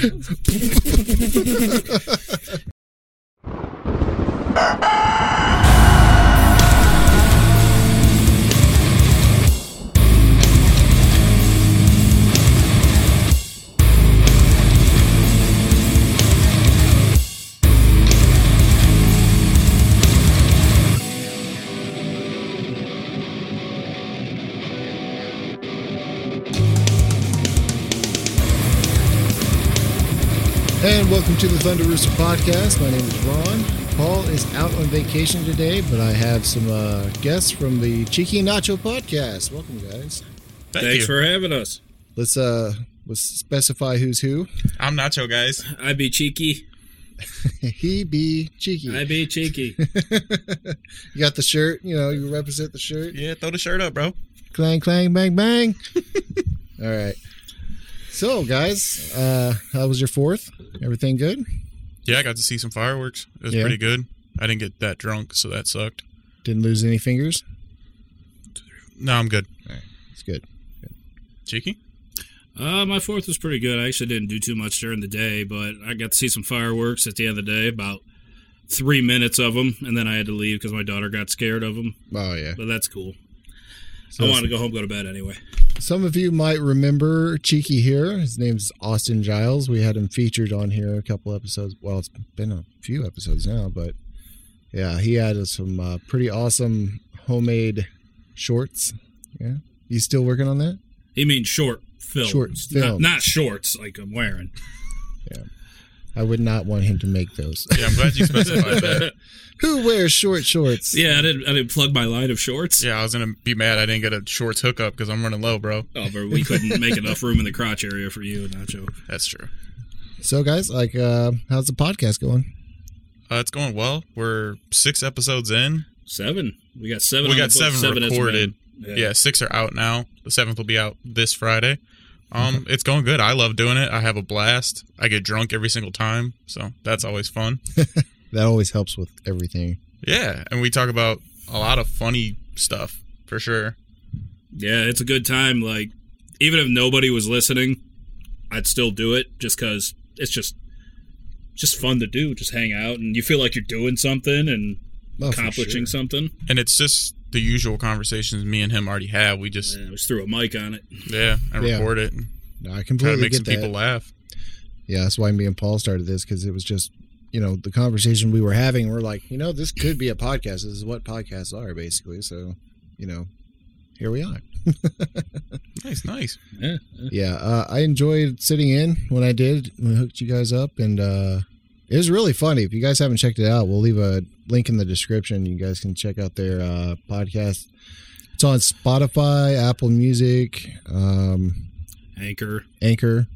And welcome to the Thunder Rooster podcast. My name is Ron. Paul is out on vacation today, but I have some uh, guests from the Cheeky Nacho podcast. Welcome, guys. Thank Thanks you. for having us. Let's uh let's specify who's who. I'm Nacho, guys. I be cheeky. he be cheeky. I be cheeky. you got the shirt. You know, you represent the shirt. Yeah, throw the shirt up, bro. Clang, clang, bang, bang. All right. So, guys, uh, how was your fourth? Everything good? Yeah, I got to see some fireworks. It was Yeah. pretty good. I didn't get that drunk, so that sucked. Didn't lose any fingers? No, I'm good. It's good. Cheeky? uh, my fourth was pretty good. I actually didn't do too much during the day, but I got to see some fireworks at the end of the day, about three minutes of them, and then I had to leave because my daughter got scared of them. Oh yeah. But that's cool. So I wanted to go home, go to bed anyway. Some of you might remember Cheeky here. His name's Austin Giles. We had him featured on here a couple episodes. Well, it's been a few episodes now, but yeah, he had some uh, pretty awesome homemade shorts. Yeah, you still working on that? He means short film. Short Not, not shorts like I'm wearing. I would not want him to make those. Yeah, I'm glad you specified that. Who wears short shorts? yeah, I didn't. I didn't plug my line of shorts. Yeah, I was gonna be mad I didn't get a shorts hookup because I'm running low, bro. Oh, but we couldn't make enough room in the crotch area for you, Nacho. That's true. So, guys, like, uh, how's the podcast going? Uh, it's going well. We're six episodes in. Seven. We got seven. We got the books, seven recorded. men. Yeah. six are out now. The seventh will be out this Friday. Um, it's going good. I love doing it. I have a blast. I get drunk every single time, so that's always fun. That always helps with everything. Yeah, and we talk about a lot of funny stuff for sure. Yeah, it's a good time. Like, even if nobody was listening, I'd still do it just because it's just just fun to do. Just hang out and you feel like you're doing something and Oh, accomplishing sure. something. And it's just the usual conversations me and him already have. We just Yeah, I just threw a mic on it. yeah, and Yeah. record it and No, I try to make get some that. people laugh. Yeah, that's why me and Paul started this because it was just, you know, the conversation we were having. We're like, you know, this could be a podcast. This is what podcasts are, basically. So, you know, here we are. Nice, nice. Yeah, Yeah, uh, I enjoyed sitting in when I did. We hooked you guys up, and uh, it was really funny. If you guys haven't checked it out, we'll leave a link in the description. You guys can check out their uh, podcast. It's on Spotify, Apple Music, um, Anchor. Anchor.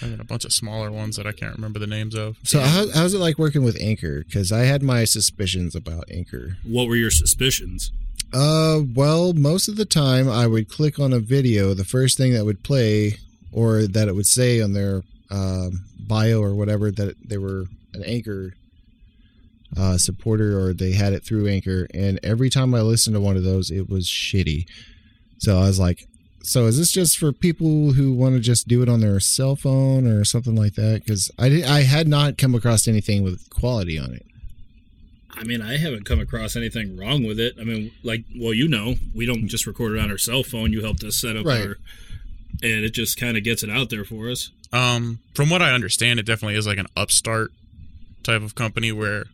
And a bunch of smaller ones that I can't remember the names of. So, how, how's it like working with Anchor? Because I had my suspicions about Anchor. What were your suspicions? Uh, well, most of the time I would click on a video. The first thing that would play, or that it would say on their um, bio or whatever, that they were an Anchor uh, supporter or they had it through Anchor. And every time I listened to one of those, it was shitty. So I was like, so is this just for people who want to just do it on their cell phone or something like that? Because I did, I had not come across anything with quality on it. I mean, I haven't come across anything wrong with it. I mean, like, well, you know, we don't just record it on our cell phone. You helped us set up Right. our, and it just kind of gets it out there for us. Um, from what I understand, it definitely is like an upstart type of company where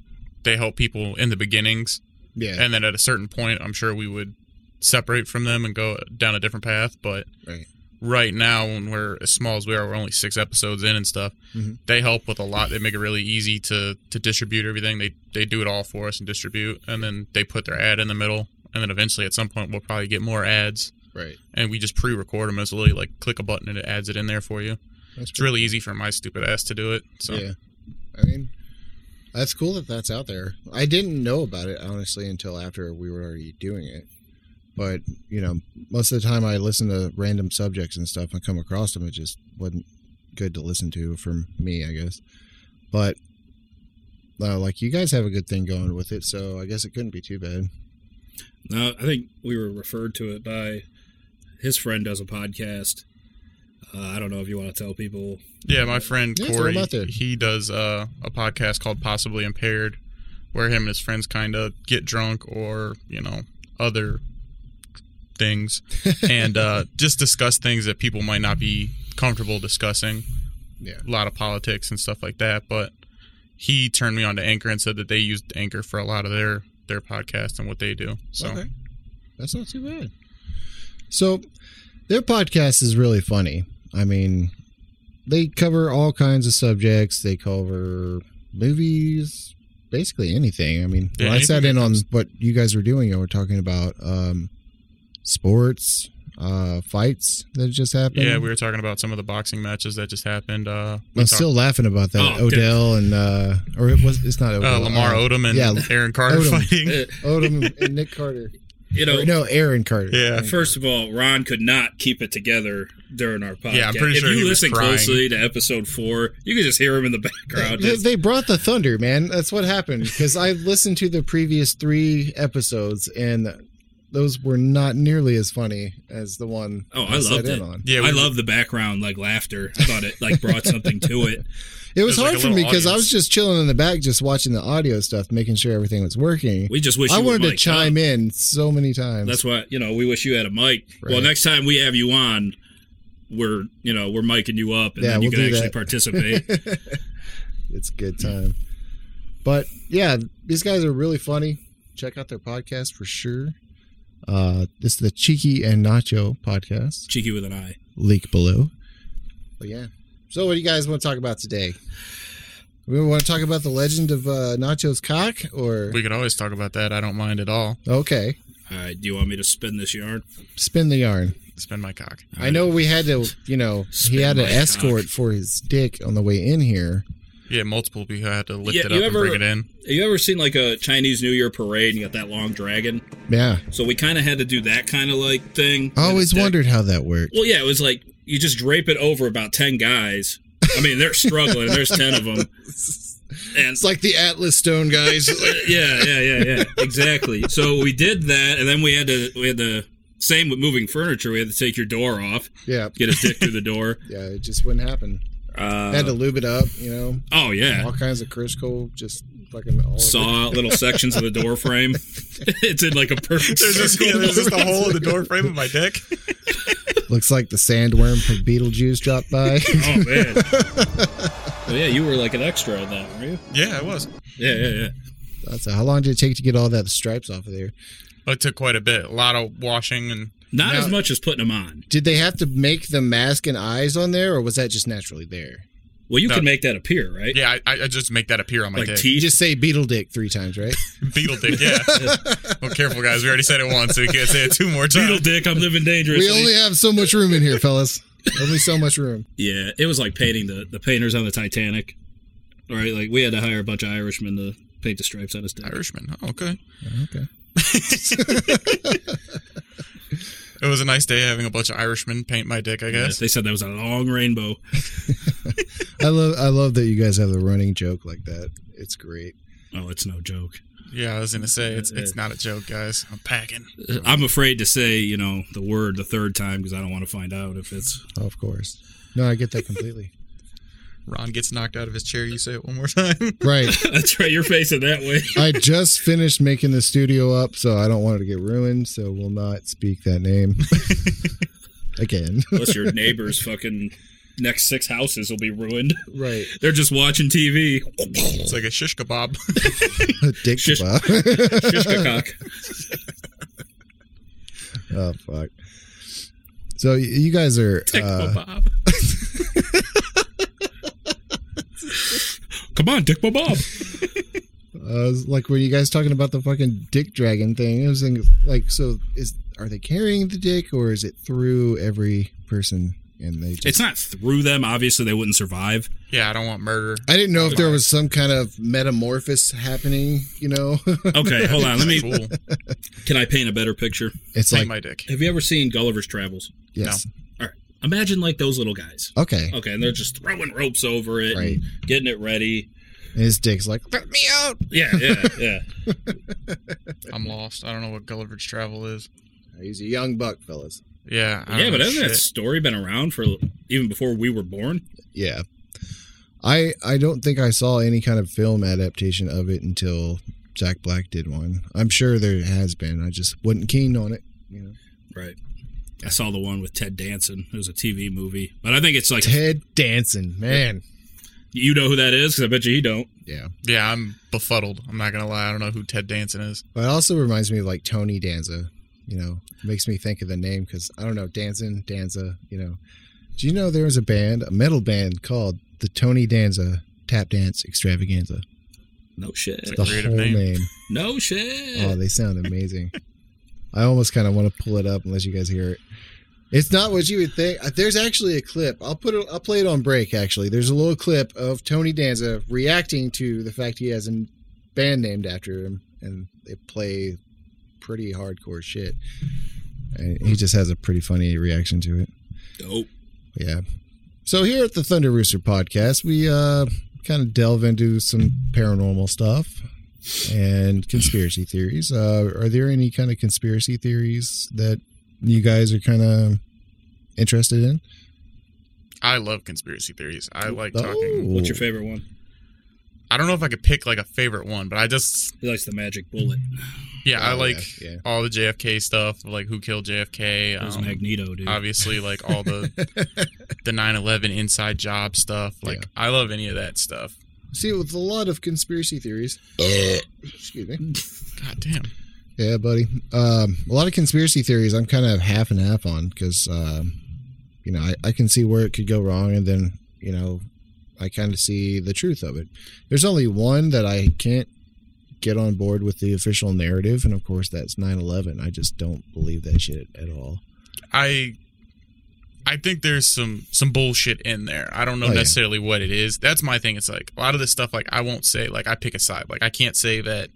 they help people in the beginnings, Yeah. and then at a certain point, I'm sure we would separate from them and go down a different path. But Right. right now, when we're as small as we are, we're only six episodes in and stuff. Mhm. They help with a lot. They make it really easy to to distribute everything. They they do it all for us and distribute, and then they put their ad in the middle, and then eventually at some point we'll probably get more ads. Right. And we just pre-record them as literally like click a button and it adds it in there for you. That's It's really easy for my stupid ass to do it. So Yeah. I mean, that's cool that that's out there. I didn't know about it honestly until after we were already doing it. But you know, most of the time I listen to random subjects and stuff and come across them. It just wasn't good to listen to for me, I guess. But uh, like you guys have a good thing going with it, so I guess it couldn't be too bad. No, I think we were referred to it by his friend does a podcast, Uh, I don't know if you want to tell people. Yeah, my friend Yeah, Corey, him he does uh, a podcast called Possibly Impaired, where him and his friends kind of get drunk or you know other things, and uh, just discuss things that people might not be comfortable discussing. Yeah. a lot of politics and stuff like that. But he turned me on to Anchor and said that they used Anchor for a lot of their their podcast and what they do. So Okay. That's not too bad. So their podcast is really funny. I mean, they cover all kinds of subjects. They cover movies, basically anything. I mean, Yeah, when I sat in on what you guys were doing, you were talking about um, sports, uh, fights that just happened. yeah, we were talking about some of the boxing matches that just happened. Uh, I'm talked- still laughing about that. Oh, Odell and uh, or it was it's not Odell. uh, Lamar uh, Odom and yeah, Aaron Carter Odom. fighting. Odom and Nick Carter. You know, Or, no, Aaron Carter. Yeah. First of all, Ron could not keep it together during our podcast. Yeah, I'm pretty if sure you he listen crying. closely to episode four, you can just hear him in the background. They, they brought the thunder, man. That's what happened. Because I listened to the previous three episodes, and those were not nearly as funny as the one. Oh, I sat loved it. on. Yeah, I love the background like laughter. I thought it like brought something to it. It was It was hard a for me because I was just chilling in the back, just watching the audio stuff, making sure everything was working. We just wish I you wanted to chime up. in so many times. That's why you know we wish you had a mic. Well, next time we have you on, we're you know we're miking you up, and Yeah, then you we'll can actually that. participate. it's a good time. But yeah, these guys are really funny. Check out their podcast for sure. Uh, this is the Cheeky and Nacho podcast. Cheeky with an eye. link below. But yeah. So what do you guys want to talk about today? We want to talk about the legend of uh, Nacho's cock, or We could always talk about that. I don't mind at all. okay, All right, do you want me to spin this yarn? spin the yarn. Spin my cock. I know we had to, you know, he Spin had an my escort cock. for his dick on the way in here. Yeah, multiple people had to lift Yeah, it up ever- and bring it in. Have you ever seen like a Chinese New Year parade and you got that long dragon? Yeah, So we kind of had to do that kind of like thing. I always With a dick. wondered how that worked. Well, yeah, it was like you just drape it over about ten guys. I mean, they're struggling. There's ten of them, and It's like the Atlas Stone guys. yeah, yeah, yeah, yeah, exactly. So we did that, and then we had to we had to same with moving furniture. We had to take your door off, yeah, get a stick through the door. yeah, it just wouldn't happen. Uh, had to lube it up, you know, oh yeah, all kinds of Crisco, just fucking all over. saw out little sections of the door frame. it's in like a perfect There's just, circle. yeah, there's just a hole in the door frame of my dick. Looks like the sandworm from Beetlejuice dropped by. Oh man. well, yeah, you were like an extra in that, were you? Yeah, it was. Yeah, yeah, yeah. That's how long did it take to get all that stripes off of there? It took quite a bit. A lot of washing and Not Now- as much as putting them on. Did they have to make the mask and eyes on there, or was that just naturally there? Well, you No. can make that appear, right? yeah, I, I just make that appear on my Like dick. You just say beetle dick three times, right? Beetle dick, yeah. well, careful, guys. We already said it once, so you can't say it two more times. Beetle dick, I'm living dangerously. we only have so much room in here, fellas. only so much room. Yeah, it was like painting the, the painters on the Titanic. All right, like we had to hire a bunch of Irishmen to paint the stripes on his dick. Irishman. Oh, okay. Oh, okay. It was a nice day having a bunch of Irishmen paint my dick, I Yeah, guess. they said that was a long rainbow. I love I love that you guys have the running joke like that. It's great. Oh, it's no joke. Yeah, I was gonna say it's it's not a joke, guys. I'm packing. Uh, I'm afraid to say, you know, the word the third time because I don't want to find out if it's. Of course. No, I get that completely. Ron gets knocked out of his chair. You say it one more time. right. That's right. You're facing that way. I just finished making the studio up, so I don't want it to get ruined, so we'll not speak that name again. Unless your neighbor's fucking next six houses will be ruined. right. They're just watching TV. it's like a shish kebab. a Dick Shish- kebab. Shishka cock. Oh fuck. So you guys are uh, Bob. Come on, Dick Bob. uh, like were you guys talking about the fucking dick dragon thing? I was thinking like so is are they carrying the dick or is it through every person and they just It's not through them. Obviously, they wouldn't survive. yeah, I don't want murder. I didn't know if there was some kind of metamorphosis happening, you know. Okay, hold on. Let me. Cool. Can I paint a better picture? it's Paint like my dick. Have you ever seen Gulliver's Travels? yes. All right. Imagine like those little guys. Okay. Okay, and they're just throwing ropes over it, Right. and getting it ready. And his dick's like, let me out. Yeah, yeah, yeah. I'm lost. I don't know what Gulliver's Travel is. He's a young buck, fellas. Yeah. I yeah, but hasn't that story been around for even before we were born. Yeah. I I don't think I saw any kind of film adaptation of it until Jack Black did one. I'm sure there has been. I just wasn't keen on it. You know. Right. I saw the one with Ted Danson. It was a TV movie, but I think it's like Ted Danson, man. you know who that is because I bet you he don't. Yeah. Yeah, I'm befuddled. I'm not gonna lie. I don't know who Ted Danson is. But it also reminds me of like Tony Danza. You know, makes me think of the name because I don't know Danson Danza. You know, do you know there was a band, a metal band called the Tony Danza Tap Dance Extravaganza? No shit. It's The whole name. name. No shit. Oh, they sound amazing. I almost kind of want to pull it up unless you guys hear it. It's not what you would think. Uh, There's actually a clip. I'll put it. I'll play it on break. Actually, there's a little clip of Tony Danza reacting to the fact he has a band named after him, and they play pretty hardcore shit. And he just has a pretty funny reaction to it. Dope. Yeah. So here at the Thunder Rooster podcast, we uh, kind of delve into some paranormal stuff and conspiracy theories. Uh, are there any kind of conspiracy theories that you guys are kind of interested in? I love conspiracy theories. I like Oh. talking. What's your favorite one? I don't know if I could pick like a favorite one, but I just He likes the magic bullet. yeah, I Oh, like yeah, yeah. all the JFK stuff, like who killed JFK. It was um, Magneto, dude. obviously, like all the the 9/11 inside job stuff. Like Yeah. I love any of that stuff. See, with a lot of conspiracy theories. excuse me. God damn. Yeah, buddy. Um, a lot of conspiracy theories I'm kind of half and half on because, um, you know, I, I can see where it could go wrong and then, you know, I kind of see the truth of it. There's only one that I can't get on board with the official narrative, and of course, that's 9 11. I just don't believe that shit at all. I I think there's some some bullshit in there. I don't know Oh, yeah. necessarily what it is. That's my thing. It's like a lot of this stuff. Like I won't say like I pick a side. Like I can't say that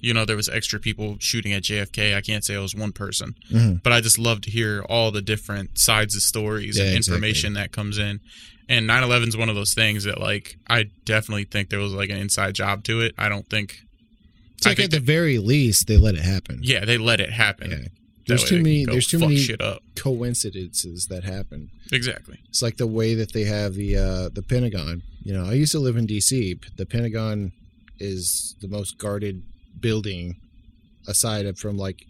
you know there was extra people shooting at JFK. I can't say it was one person. Mhm. But I just love to hear all the different sides of stories Yeah, and exactly. information that comes in. And 9/11 is one of those things that like I definitely think there was like an inside job to it. I don't think. It's I like think at the very least, they let it happen. Yeah, they let it happen. Yeah. There's too many. There's too many shit up. coincidences that happen. Exactly. It's like the way that they have the uh, the Pentagon. You know, I used to live in D.C. The Pentagon is the most guarded building, aside from like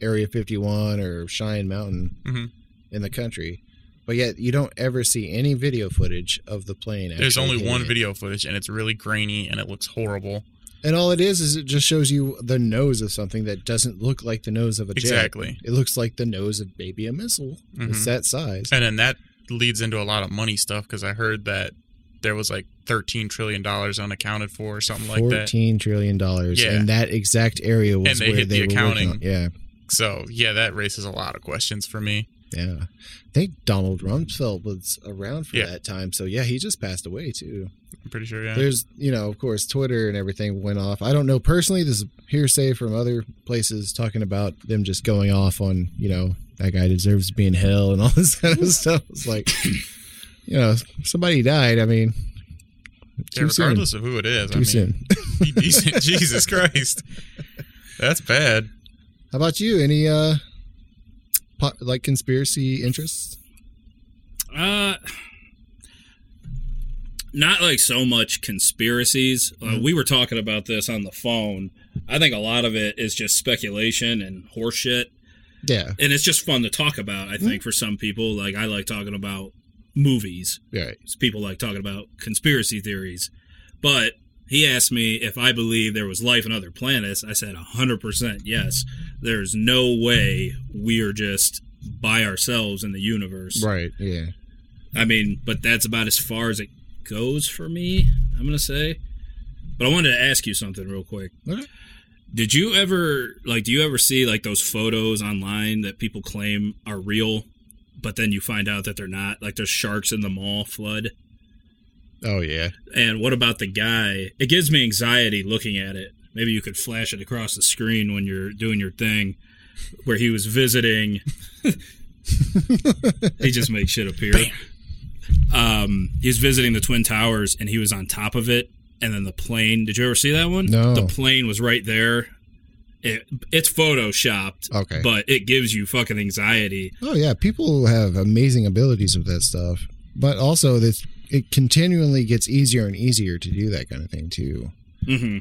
Area 51 or Cheyenne Mountain Mhm. in the country. But yet, you don't ever see any video footage of the plane. There's only one it. video footage, and it's really grainy and it looks horrible. And all it is is it just shows you the nose of something that doesn't look like the nose of a jet. Exactly. It looks like the nose of maybe a missile. It's Mhm. that size. And then that leads into a lot of money stuff because I heard that there was like 13 trillion dollars unaccounted for or something like that. Fourteen trillion dollars, Yeah. and that exact area was And they where hit they the accounting. Yeah, So yeah, that raises a lot of questions for me. Yeah. I think Donald Rumsfeld was around for Yeah. that time, so yeah, he just passed away too. I'm pretty sure. Yeah. There's, you know, of course, Twitter and everything went off. I don't know personally. This is hearsay from other places talking about them just going off on, you know, that guy deserves to be in hell and all this kind of stuff. It's like, you know, somebody died. I mean, yeah, too soon. regardless of who it is, Too I mean, soon. be decent. Jesus Christ, that's bad. How about you? Any uh, like conspiracy interests? Uh, not like so much conspiracies. Uh, we were talking about this on the phone. I think a lot of it is just speculation and horseshit, Yeah, and it's just fun to talk about. I think for some people, like I like talking about movies. right. People like talking about conspiracy theories, but. He asked me if I believe there was life on other planets. I said 100% yes. There's no way we are just by ourselves in the universe. Right. Yeah. I mean, but that's about as far as it goes for me, I'm going to say. But I wanted to ask you something real quick. Okay. Did you ever, like, do you ever see, like, those photos online that people claim are real, but then you find out that they're not? Like, there's sharks in the mall flood. Oh yeah. And what about the guy? It gives me anxiety looking at it. Maybe you could flash it across the screen when you're doing your thing, where he was visiting. he just makes shit appear. Um, he was visiting the Twin Towers, and he was on top of it. And then the plane. Did you ever see that one? No. The plane was right there. It, it's photoshopped, Okay. but it gives you fucking anxiety. Oh yeah. People have amazing abilities with that stuff. but also this it continually gets easier and easier to do that kind of thing too. hmm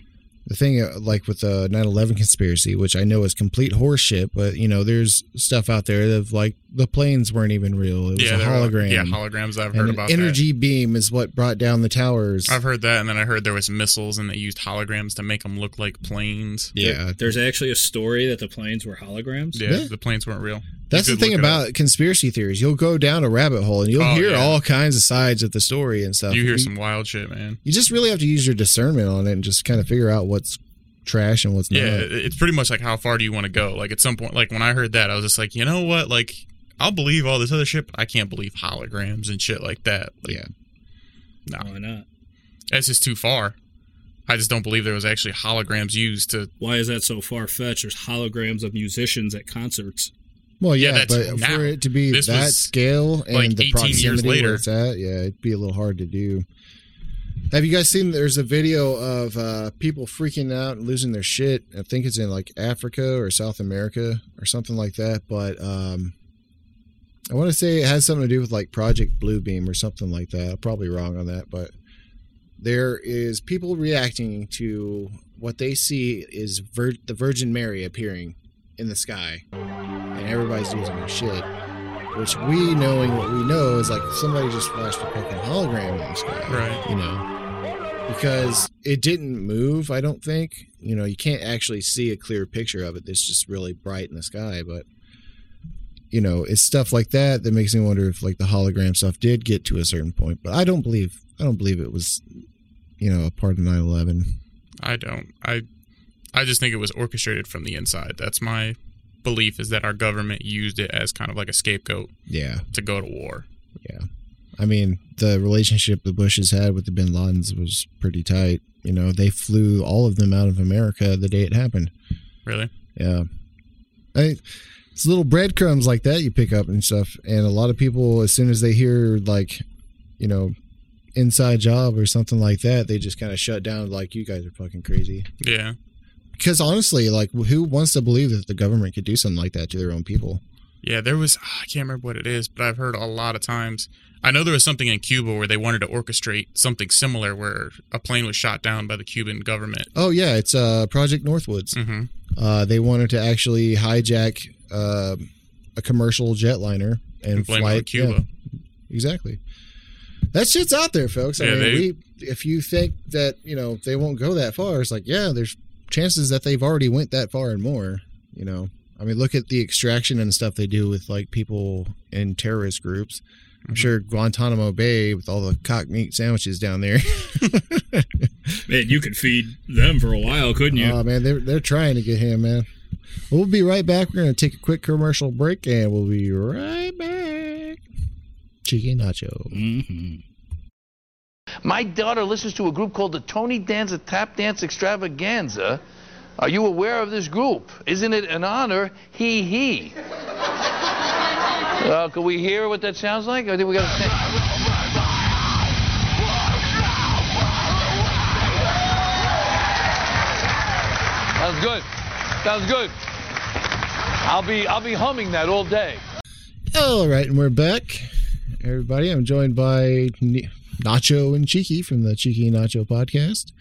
the thing uh, like with the 9-11 conspiracy which i know is complete horseshit but you know there's stuff out there of like the planes weren't even real it was yeah, a hologram Yeah, holograms. I've and heard an about energy beam is what brought down the towers. I've heard that, and then I heard there was missiles, and they used holograms to make them look like planes. yeah There's actually a story that the planes were holograms. Yeah, Yeah. the planes weren't real. that's the thing look up. about conspiracy theories you'll go down a rabbit hole and you'll Oh, hear yeah. all kinds of sides of the story and stuff You hear some wild shit, man. you just really have to use your discernment on it and just kind of figure out what's trash and what's Yeah, not it- it's pretty much like how far do you want to go? Like at some point, like when I heard that, I was just like, you know what? Like I'll believe all this other shit, I can't believe holograms and shit like that. Like, Yeah. no, Why not? that's just too far. I just don't believe there was actually holograms used to. Why is that so far fetched? There's holograms of musicians at concerts. Well, yeah, that's but now. for it to be This that scale and like, the 18 years proximity later. where it's at, yeah, it'd be a little hard to do. Have you guys seen? There's a video of uh, people freaking out and losing their shit. I think it's in like Africa or South America or something like that. But um, I want to say it has something to do with like Project Bluebeam or something like that. I'm probably wrong on that, but there is people reacting to what they see is Vir- the Virgin Mary appearing in the sky, and everybody's losing their shit. Which we knowing what we know is like somebody just flashed a fucking hologram in the sky, Right. You know, because it didn't move. I don't think you know you can't actually see a clear picture of it. It's just really bright in the sky, but you know it's stuff like that that makes me wonder if like the hologram stuff did get to a certain point. But I don't believe I don't believe it was you know a part of 9/11. I don't. I I just think it was orchestrated from the inside. That's my belief. Is that our government used it as kind of like a scapegoat Yeah, to go to war. Yeah. I mean the relationship the Bushes had with the Bin Ladens was pretty tight. You know they flew all of them out of America the day it happened. Really? Yeah. I, it's little breadcrumbs like that you pick up and stuff. And a lot of people, as soon as they hear, like, you know, inside job or something like that, they just kind of shut down, like, you guys are fucking crazy. Yeah. Because honestly, like, who wants to believe that the government could do something like that to their own people? Yeah, there was I can't remember what it is, but I've heard a lot of times. I know there was something in Cuba where they wanted to orchestrate something similar where a plane was shot down by the Cuban government. Oh, yeah, it's uh, Project Northwoods. hmm Uh, they wanted to actually hijack uh, a commercial jetliner and, And fly it- Cuba. yeah, exactly. That shit's out there, folks. I Yeah, mean, they- we, if you think that you know they won't go that far, it's like, yeah, there's chances that they've already went that far and more. You know, I mean, look at the extraction and stuff they do with like people in terrorist groups. I'm Mhm. sure Guantanamo Bay with all the cock meat sandwiches down there. Man, you could feed them for a while, couldn't you? Oh man, they're they're trying to get him, man. We'll be right back. We're gonna take a quick commercial break, and we'll be right back. Cheeky Nacho. hmm My daughter listens to a group called the Tony Danza Tap Dance Extravaganza. Are you aware of this group? Isn't it an honor? He he. Uh, can we hear what that sounds like? I think we got a to. Sounds good. Sounds good. I'll be I'll be humming that all day. All right, and we're back, everybody. I'm joined by N- Nacho and Cheeky from the Cheeky Nacho podcast,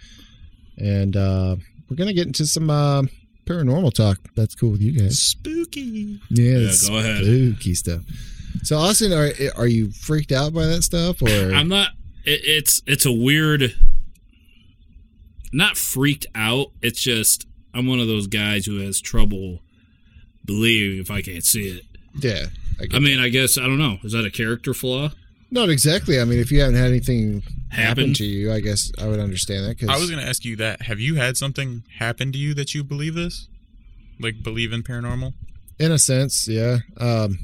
and uh, we're gonna get into some uh, paranormal talk. That's cool with you guys. Spooky. Yeah, Yeah, it's go ahead. Spooky stuff. So, Austin, are are you freaked out by that stuff, or I'm not. It, it's it's a weird. Not freaked out. It's just I'm one of those guys who has trouble believing if I can't see it. yeah? I I mean, I guess I don't know. Is that a character flaw? Not exactly. I mean, if you haven't had anything happen Happen? to you, I guess I would understand that. Cause I was going to ask you that. Have you had something happen to you that you believe this? Like believe in paranormal? in a sense, yeah. Um,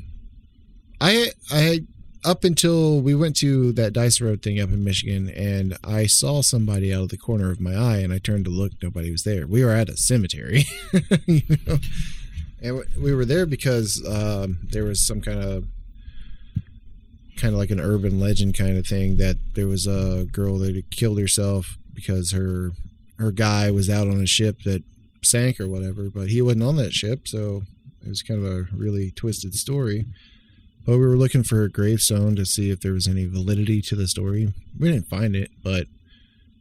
I I up until we went to that Dice Road thing up in Michigan, and I saw somebody out of the corner of my eye, and I turned to look. Nobody was there. We were at a cemetery, you know, and we were there because um, there was some kind of kind of like an urban legend kind of thing that there was a girl that had killed herself because her her guy was out on a ship that sank or whatever, but he wasn't on that ship, so it was kind of a really twisted story. But we were looking for a gravestone to see if there was any validity to the story. We didn't find it, but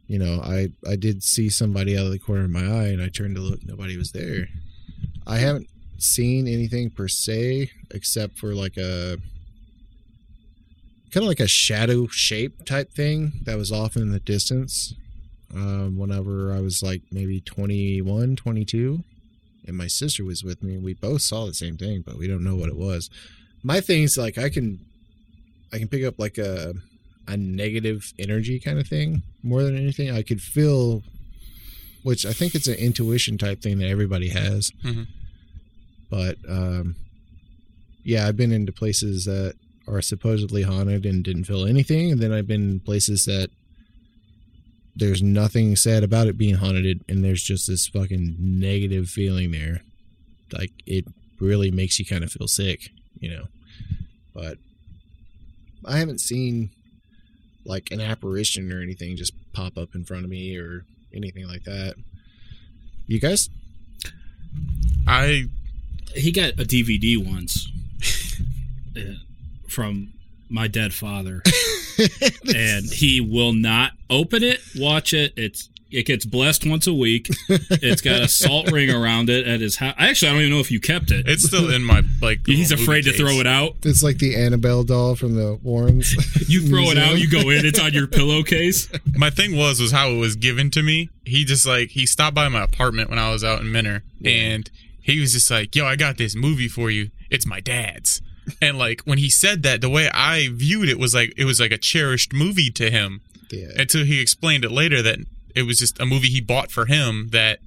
you know, I I did see somebody out of the corner of my eye, and I turned to look. Nobody was there. I haven't seen anything per se, except for like a kind of like a shadow shape type thing that was off in the distance. Um, whenever I was like maybe 21, 22, and my sister was with me, we both saw the same thing, but we don't know what it was. My thing is like I can, I can pick up like a a negative energy kind of thing more than anything. I could feel, which I think it's an intuition type thing that everybody has. Mhm. But um, yeah, I've been into places that are supposedly haunted and didn't feel anything, and then I've been in places that there's nothing said about it being haunted, and there's just this fucking negative feeling there. Like it really makes you kind of feel sick, you know. But I haven't seen like an apparition or anything just pop up in front of me or anything like that. You guys? I He got a DVD once uh, from my dead father, and he will not open it, watch it. It's it gets blessed once a week. It's got a salt ring around it at his house. Actually, I don't even know if you kept it. it's still in my like. He's little afraid to throw it out. It's like the Annabelle doll from the Warrens. You throw it out, you go in, it's on your pillowcase. My thing was was how it was given to me. He just like he stopped by my apartment when I was out in Minner, and he was just like, "Yo, I got this movie for you. It's my dad's." And like when he said that, the way I viewed it was like it was like a cherished movie to him. Yeah. Until he explained it later that it was just a movie he bought for him that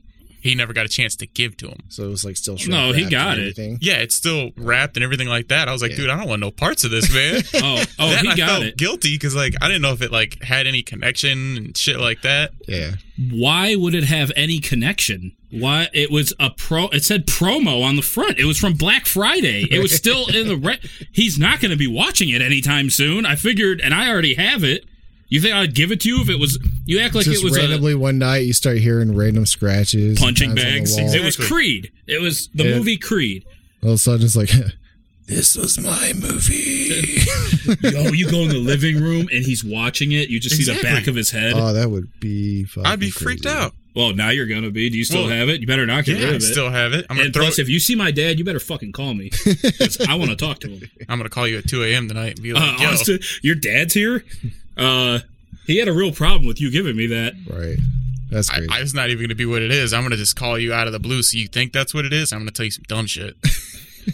he never got a chance to give to him. So it was like still No, he got it. everything. Yeah, it's still wrapped and everything like that. I was like, Yeah. dude, I don't want no parts of this, man. Oh, oh, then he I got felt it. guilty because like I didn't know if it like had any connection and shit like that. Yeah. Why would it have any connection? Why it was a pro? It said promo on the front. It was from Black Friday. It was still in the. Re- He's not going to be watching it anytime soon. I figured, and I already have it. You think I'd give it to you if it was? You act like Just it was a randomly one night you start hearing random scratches. punching bags. on. It was Creed. It was the Yeah. movie Creed. All of a sudden it's like, this was my movie. Yo, you go in the living room and he's watching it. You just see the back of his head. oh, that would be fucking I'd be freaked crazy. out. well, now you're gonna be. Do you still Well, have it? You better not get Yeah, rid of it. still have it. I'm gonna and throw. plus, it- if you see my dad, you better fucking call me. I want to talk to him. I'm gonna call you at 2 a.m. tonight and be Uh, like, yo, Austin, your dad's here. Uh, he had a real problem with you giving me that. Right. That's I, crazy. I, it's not even gonna be what it is. I'm gonna just call you out of the blue. So you think that's what it is? I'm gonna tell you some dumb shit.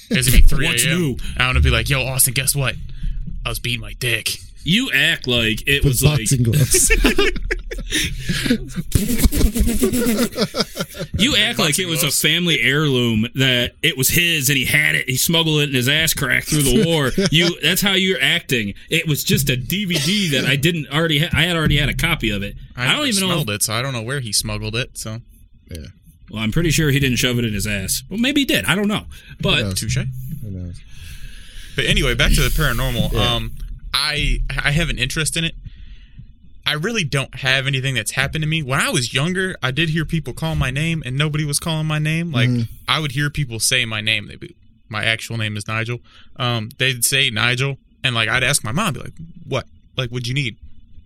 It's gonna be 3 What's a.m. new? I'm gonna be like, yo, Austin, guess what? I was beating my dick. You act like it With was like gloves. you act like it was a family heirloom that it was his and he had it. He smuggled it in his ass crack through the war. You that's how you're acting. It was just a DVD that I didn't already. Ha- I had already had a copy of it. I, don't never even know. smelled if- it, so I don't know where he smuggled it. So yeah. Well, I'm pretty sure he didn't shove it in his ass. Well, maybe he did. I don't know. But knows? touche. Who knows? But anyway, back to the paranormal. Um, I I have an interest in it. I really don't have anything that's happened to me. When I was younger, I did hear people call my name, and nobody was calling my name. Like I would hear people say my name. They be, my actual name is Nigel. Um, they'd say Nigel, and like I'd ask my mom, be like, "What? Like, what'd you need?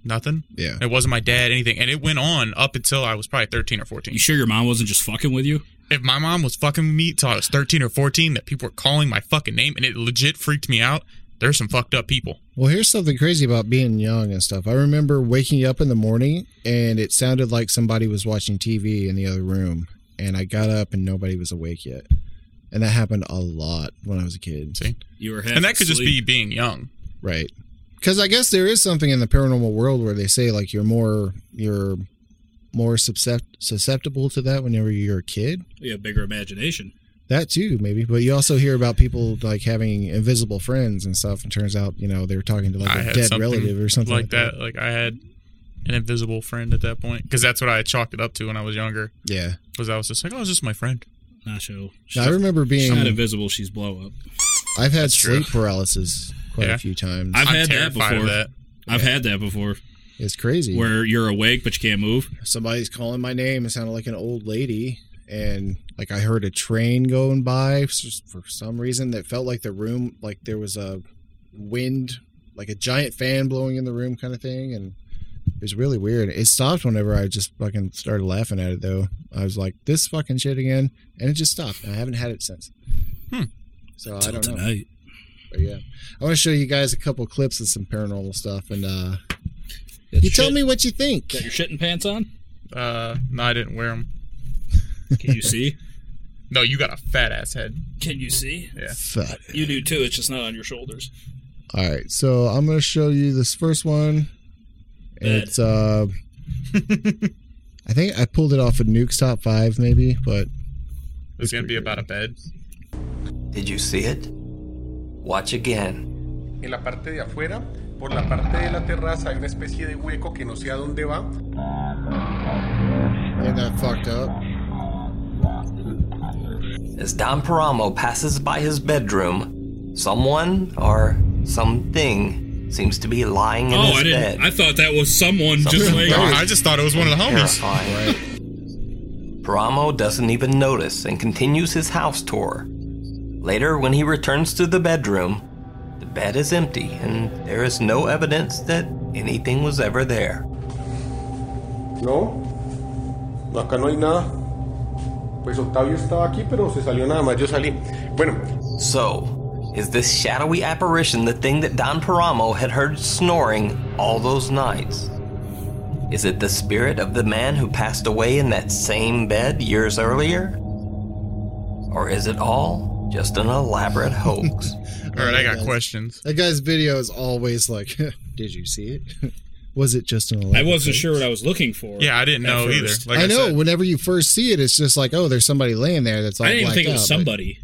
Nothing. Yeah. It wasn't my dad, anything, and it went on up until I was probably thirteen or fourteen. you sure your mom wasn't just fucking with you? if my mom was fucking with me till I was 13 or 14, that people were calling my fucking name and it legit freaked me out, there's some fucked up people. Well, here's something crazy about being young and stuff. I remember waking up in the morning and it sounded like somebody was watching TV in the other room. And I got up and nobody was awake yet. And that happened a lot when I was a kid. See? You were and that could just be being young. Right. Because I guess there is something in the paranormal world where they say like you're more you're more susceptible to that whenever you're a kid. you have bigger imagination. That too, maybe. But you also hear about people like having invisible friends and stuff. And turns out, you know, they were talking to like I a dead relative or something like that. Like I had an invisible friend at that point because that's what I chalked it up to when I was younger. Yeah. because I was just like, oh, it's just my friend. Nacho. I remember She's not being. invisible. She's blow up. I've had That's true. sleep paralysis quite Yeah. a few times. I've I'm had that before. of that. I've had that before, it's crazy. where you're awake but you can't move. somebody's calling my name. It sounded like an old lady, and like I heard a train going by for some reason. That felt like the room, like there was a wind, like a giant fan blowing in the room kind of thing, and it was really weird. It stopped whenever I just fucking started laughing at it though. I was like, this fucking shit again, and it just stopped. And I haven't had it since. Hmm. So I don't know. tonight. But yeah, I want to show you guys a couple clips of some paranormal stuff, and uh, Got you your tell me what you think. Got your shitting pants on? Uh, no, I didn't wear them. Can you see? No, you got a fat ass head. Can you see? Yeah. Fat. You do too. It's just not on your shoulders. All right, so I'm gonna show you this first one. And Bed. it's uh, I think I pulled it off of Nuke's top five, maybe, but It's gonna be about a bed. Did you see it? Watch again. En la parte de afuera, por la parte de la terraza, hay una especie de hueco que no sé a dónde va. ain't that fucked up? As Don Paramo passes by his bedroom, someone or something seems to be lying in Oh, his I didn't. bed. I thought that was someone just laying. dark. I just thought it was one of the homies. Terrifying. Paramo doesn't even notice and continues his house tour. Later, when he returns to the bedroom, the bed is empty and there is no evidence that anything was ever there. No, acá no hay nada. Pues Octavio estaba aquí, pero se salió nada más. Yo salí. Bueno, So, is this shadowy apparition the thing that Don Paramo had heard snoring all those nights? Is it the spirit of the man who passed away in that same bed years earlier? Or is it all just an elaborate hoax? All right, I got questions. That guy's video is always like, "Did you see it? Was it just an?" I wasn't hoax?" sure what I was looking for. Yeah, I didn't at know either. Like I know. said. Whenever you first see it, it's just like, oh, there's somebody laying there that's all I didn't blacked think it out, was but- somebody.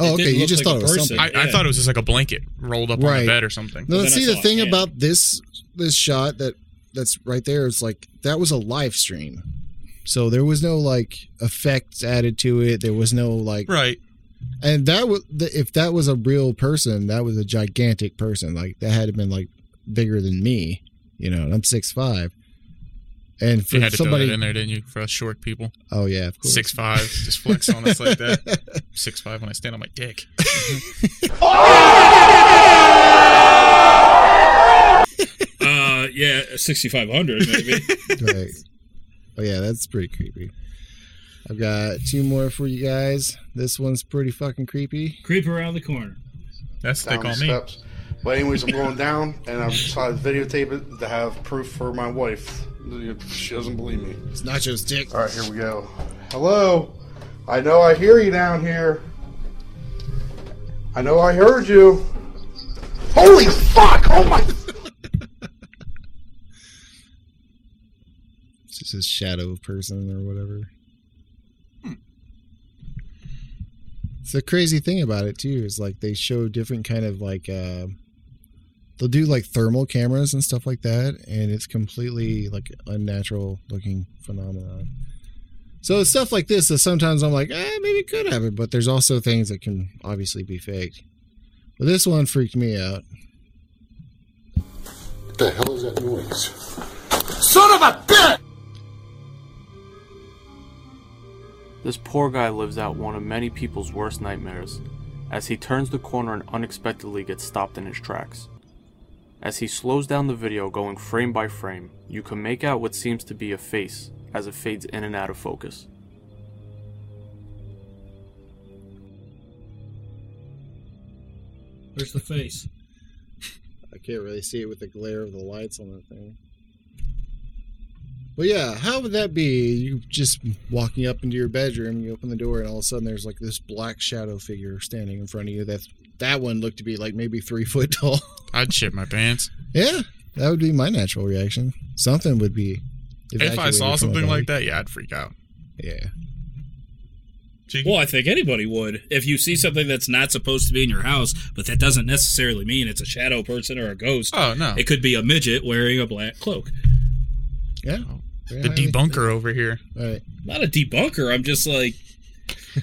Oh, okay. You just like thought it was person. something. I, I thought it was just like a blanket rolled up on Right. the bed or something. No, then see I the thing hand. about this this shot that that's right there is like that was a live stream, so there was no like effects added to it. There was no like, Right. and that was if that was a real person, that was a gigantic person. Like that had to been like bigger than me, you know. And I'm six five, and for You had to somebody, throw that in there, didn't you? For us short people. oh yeah, of course, Six five, just flex on us like that. Six five when I stand on my dick. Uh, yeah, sixty five hundred maybe. right. Oh yeah, that's pretty creepy. I've got two more for you guys. This one's pretty fucking creepy. Creep around the corner. That's what they call me. steps. But anyways, I'm going down, and I'm decided to videotape it to have proof for my wife. She doesn't believe me. It's Nacho's dick. All right, here we go. Hello, I know I hear you down here. I know I heard you. Holy fuck! Oh my! It's just a shadow person or whatever. It's the crazy thing about it too is like they show different kind of like uh they'll do like thermal cameras and stuff like that and it's completely like unnatural looking phenomenon. So it's stuff like this that sometimes I'm like, eh, maybe it could happen, but there's also things that can obviously be faked. But this one freaked me out. What the hell is that noise? Son of a bitch! This poor guy lives out one of many people's worst nightmares, as he turns the corner and unexpectedly gets stopped in his tracks. As he slows down the video going frame by frame, you can make out what seems to be a face as it fades in and out of focus. Where's the face? I can't really see it with the glare of the lights on that thing. But yeah, how would that be? You just walking up into your bedroom, you open the door, and all of a sudden there's like this black shadow figure standing in front of you. That's that one looked to be like maybe three foot tall. I'd shit my pants. yeah, that would be my natural reaction. Something would be. If I saw something like that, yeah, I'd freak out. yeah, Cheeky. Well, I think anybody would. If you see something that's not supposed to be in your house, but that doesn't necessarily mean it's a shadow person or a ghost. Oh no, It could be a midget wearing a black cloak. yeah. the debunker over here. Right. Not a debunker. I'm just like,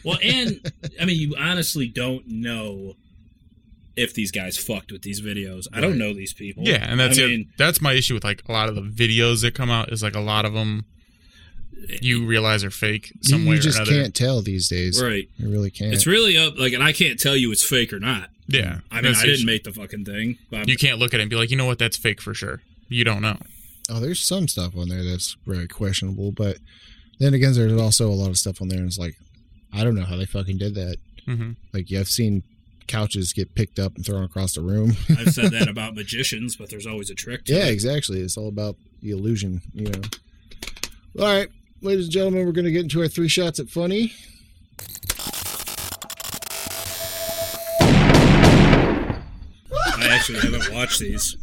well, and I mean, you honestly don't know if these guys fucked with these videos. I don't know these people. Yeah, and that's I it. mean, That's my issue with like a lot of the videos that come out. Is like a lot of them you realize are fake You, some way you just or another. can't tell these days. right. You really can't. It's really up. Like, and I can't tell you it's fake or not Yeah. I mean, I didn't make the fucking thing. But You can't look at it and be like, you know what, that's fake for sure. You don't know. Oh, there's some stuff on there that's very questionable, but then again, there's also a lot of stuff on there, and it's like, I don't know how they fucking did that. hmm Like, yeah, I've seen couches get picked up and thrown across the room. I've said that about magicians, but there's always a trick. To yeah, it. exactly. It's all about the illusion, you know. All right, ladies and gentlemen, we're going to get into our three shots at funny. I actually haven't watched these.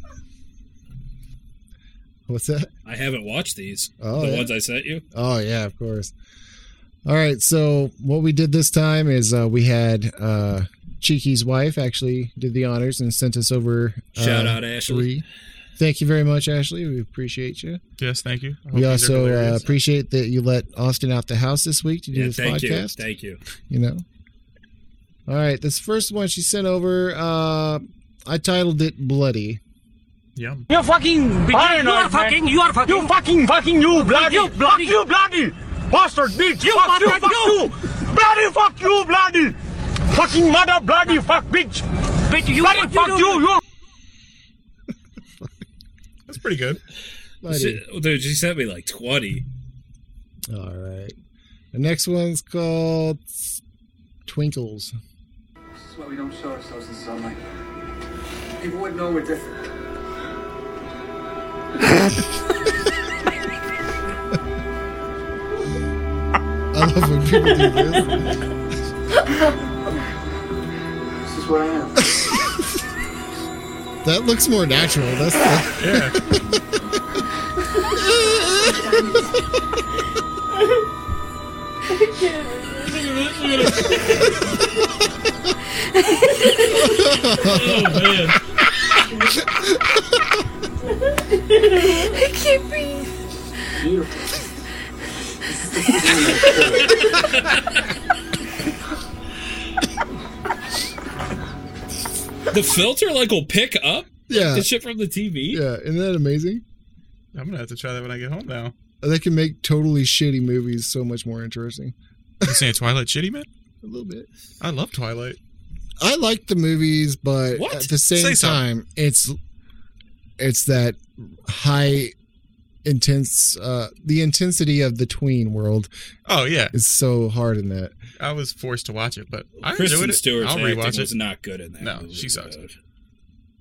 What's that? I haven't watched these. Oh, the yeah. ones I sent you. Oh yeah, of course. All right, so what we did this time is uh, we had uh, Cheeky's wife actually did the honors and sent us over. Uh, Shout out, Ashley. Three. Thank you very much, Ashley. We appreciate you. Yes, thank you. I We also uh, appreciate that you let Austin out the house this week to do Yeah, this thank you. podcast. Thank you. you know. All right, this first one she sent over. Uh, I titled it "Bloody." Yum. You're fucking paranoid, You are fucking, you are fucking. You fucking, fucking, you bloody. You bloody. Fuck you bloody. Bastard bitch. You fuck you, fuck you. Bloody, fuck you, bloody. Fucking mother, bloody, fuck bitch. Bitch, you bloody, fuck you, you. That's pretty good. Bloody. She, dude, she sent me like 20. All right. The next one's called Twinkles. This is why we don't show ourselves in sunlight. People would know we're different. I love when people do this. This is what I am. That looks more natural. That's the, Yeah. Oh, man. The filter, like, will pick up yeah, the shit from the TV? yeah. Isn't that amazing? I'm gonna have to try that when I get home now. They can make totally shitty movies so much more interesting. You saying Twilight shitty, man? A little bit. I love Twilight. I like the movies, but What? at the same Say something. time, it's it's that high intense uh the intensity of the tween world Oh yeah, is so hard in that. I was forced to watch it, but I Kristen enjoyed it. Stewart's I'll acting rewatch was it. not good in that. No, movie, she sucks. dude.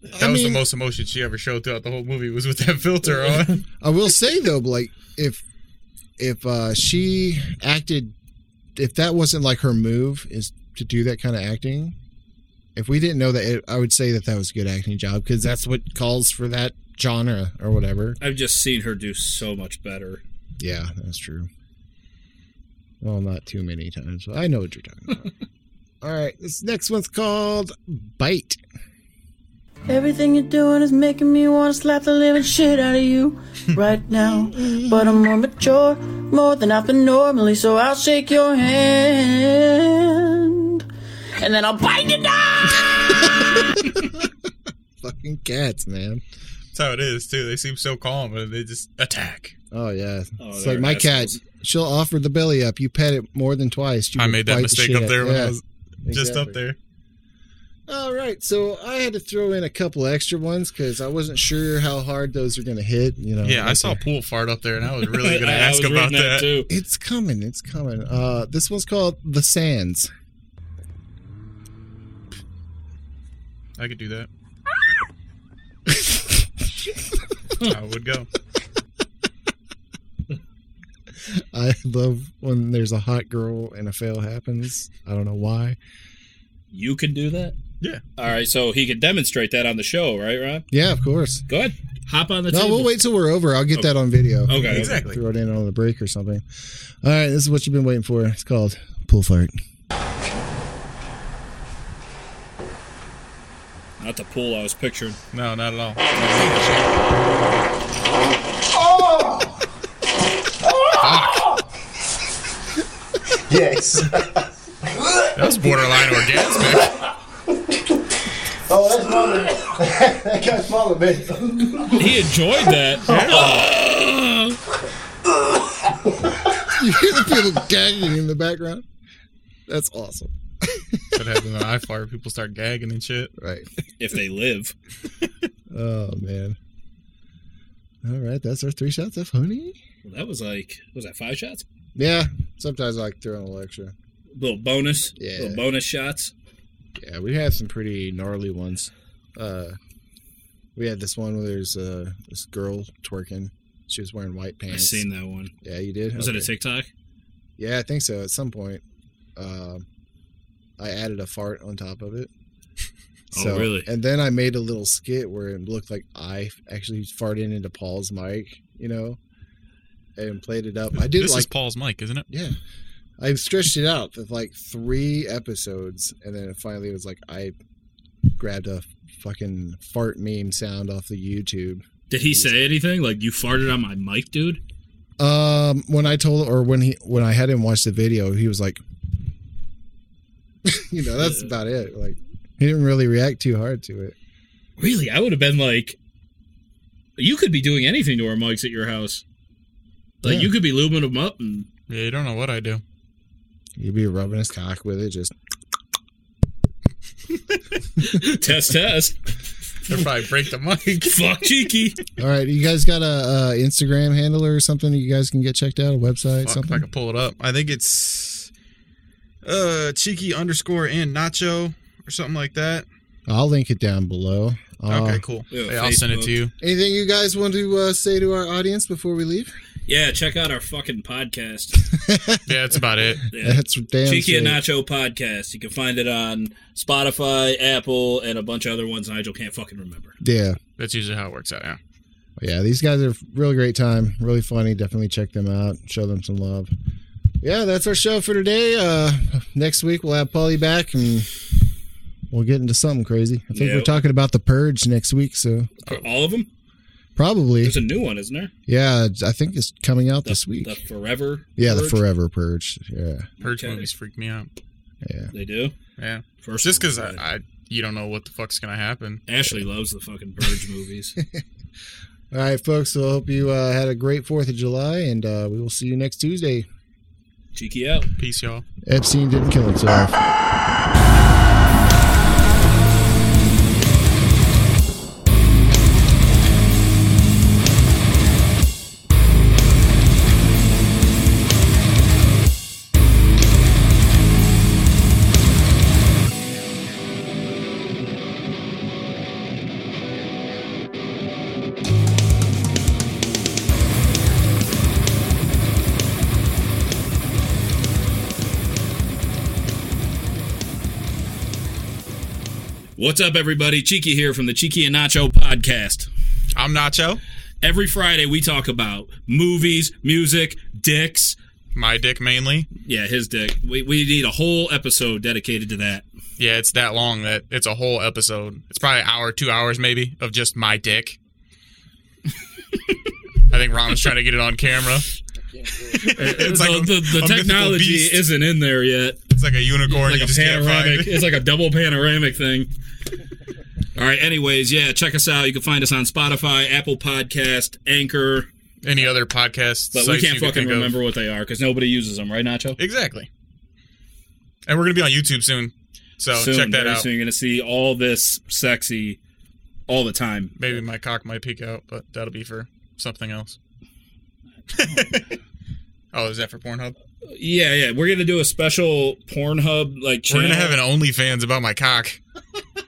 That I was the most emotion she ever showed throughout the whole movie was with that filter on. I will say though, like if if uh she acted if that wasn't like her move is to do that kind of acting, if we didn't know that, it, I would say that that was a good acting job because that's what calls for that genre or whatever. I've just seen her do so much better. Yeah, that's true. Well, not too many times. but I know what you're talking about. All right, this next one's called Bite. Everything you're doing is making me want to slap the living shit out of you right now. But I'm more mature, more than I've been normally, so I'll shake your hand. And then I'll bite it down! Fucking cats, man. That's how it is too. They seem so calm, and they just attack. Oh yeah, Oh, it's like my cat. She'll offer the belly up. You pet it more than twice. she I made that bite the mistake up there when yeah, I was just up there. All right, so I had to throw in a couple extra ones because I wasn't sure how hard those are going to hit. You know. Yeah, I saw the- pool fart up there, and I was really going to I- I ask about reading that. too. It's coming. It's coming. Uh, this one's called the Sands. I could do that. Ah! I would go. I love when there's a hot girl and a fail happens. I don't know why. You can do that? Yeah. All right, so he can demonstrate that on the show, right, Rob? Yeah, of course. Go ahead. Hop on the No, table. we'll wait till we're over. I'll get that on video. Okay. Exactly. Throw it in on the break or something. All right, this is what you've been waiting for. It's called Pool Fart. Not the pool I was picturing. No, not at all. Yes. That was borderline orgasmic. oh, that's smaller. that guy's smaller, man. He enjoyed that. You hear the people gagging in the background? That's awesome. But what happens when I fart. People start gagging and shit. Right. If they live. Oh man. All right, that's our three shots of honey. Well, that was like, was that five shots? Yeah. Sometimes I like throwing a little extra. Little bonus. Yeah. Little bonus shots. Yeah, we had some pretty gnarly ones. Uh, we had this one where there's uh, this girl twerking. She was wearing white pants. I pants. seen that one. Yeah, you did. Was it a TikTok? Yeah, I think so. At some point, uh, I added a fart on top of it. Oh, really? And then I made a little skit where it looked like I actually farted into Paul's mic, you know, and played it up. I did this like is Paul's mic, isn't it? yeah. I stretched it out for like three episodes, and then finally it finally was like I grabbed a fucking fart meme sound off the YouTube. Did he say anything? Like, you farted on my mic, dude? Um, when I told, or when he, when I had him watch the video, he was like, you know, that's about it. Like, he didn't really react too hard to it. Really? I would have been like, you could be doing anything to our mics at your house. Like, Yeah. you could be lubing them up and Yeah, you don't know what I do. You'd be rubbing his cock with it, just test, test. They'll probably break the mic. Fuck cheeky. all right. You guys got a, uh Instagram handle or something you guys can get checked out? A website, Fuck, if something? I can pull it up. I think it's uh cheeky underscore and nacho or something like that. I'll link it down below. Uh, okay, cool. yeah, Yeah, I'll send it to you. Anything you guys want to uh, say to our audience before we leave? Yeah, check out our fucking podcast. Yeah, that's about it. Yeah. That's damn Cheeky and. Nacho podcast. You can find it on Spotify, Apple, and a bunch of other ones Nigel can't fucking remember. Yeah. That's usually how it works out. Yeah. Yeah, these guys are really great time, really funny. Definitely check them out. Show them some love. Yeah, that's our show for today. Uh, next week we'll have Polly back and we'll get into something crazy. I think Yeah. we're talking about the purge next week, so For all of them? probably. There's a new one, isn't there? Yeah, I think it's coming out The, this week. The Forever. yeah, the Forever Purge. Yeah, Purge Okay. movies freak me out. yeah. They do? Yeah. First Just because I. I, you don't know what the fuck's gonna happen. Ashley loves the fucking Purge movies. All right, folks. So I hope you uh, had a great Fourth of July, and uh, we will see you next Tuesday. Cheeky out. Peace, y'all. Epstein didn't kill himself. What's up, everybody? Cheeky here from the Cheeky and Nacho podcast. I'm Nacho. Every Friday, we talk about movies, music, dicks. My dick mainly. Yeah, his dick. We, we need a whole episode dedicated to that. Yeah, it's that long that it's a whole episode. It's probably an hour, two hours maybe of just my dick. I think Ron was trying to get it on camera. Uh, it's the, like a- the, the a mythical technology beast. isn't in there yet. It's like a unicorn. like you a just can't panoramic. It's like a double panoramic thing. All right. Anyways, yeah, check us out. You can find us on Spotify, Apple Podcast, Anchor, Any other podcast but we can't you can fucking of. remember what they are because nobody uses them, right, Nacho? Exactly. And we're gonna be on YouTube soon, so Soon, check that out. Soon you're gonna see all this sexy all the time. Maybe my cock might peek out, but that'll be for something else. oh, is that for Pornhub? Yeah, yeah. We're gonna do a special Pornhub like We're gonna have an OnlyFans about my cock.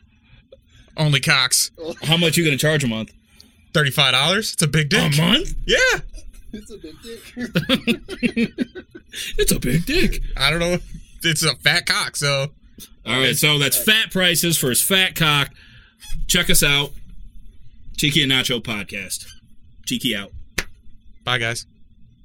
Only cocks. How much you gonna charge a month? Thirty-five dollars. It's a big dick. A month? Yeah. It's a big dick. It's a big dick. I don't know. It's a fat cock, so All right, so that's fat prices for his fat cock. Check us out. Cheeky and Nacho podcast. Cheeky out. bye guys.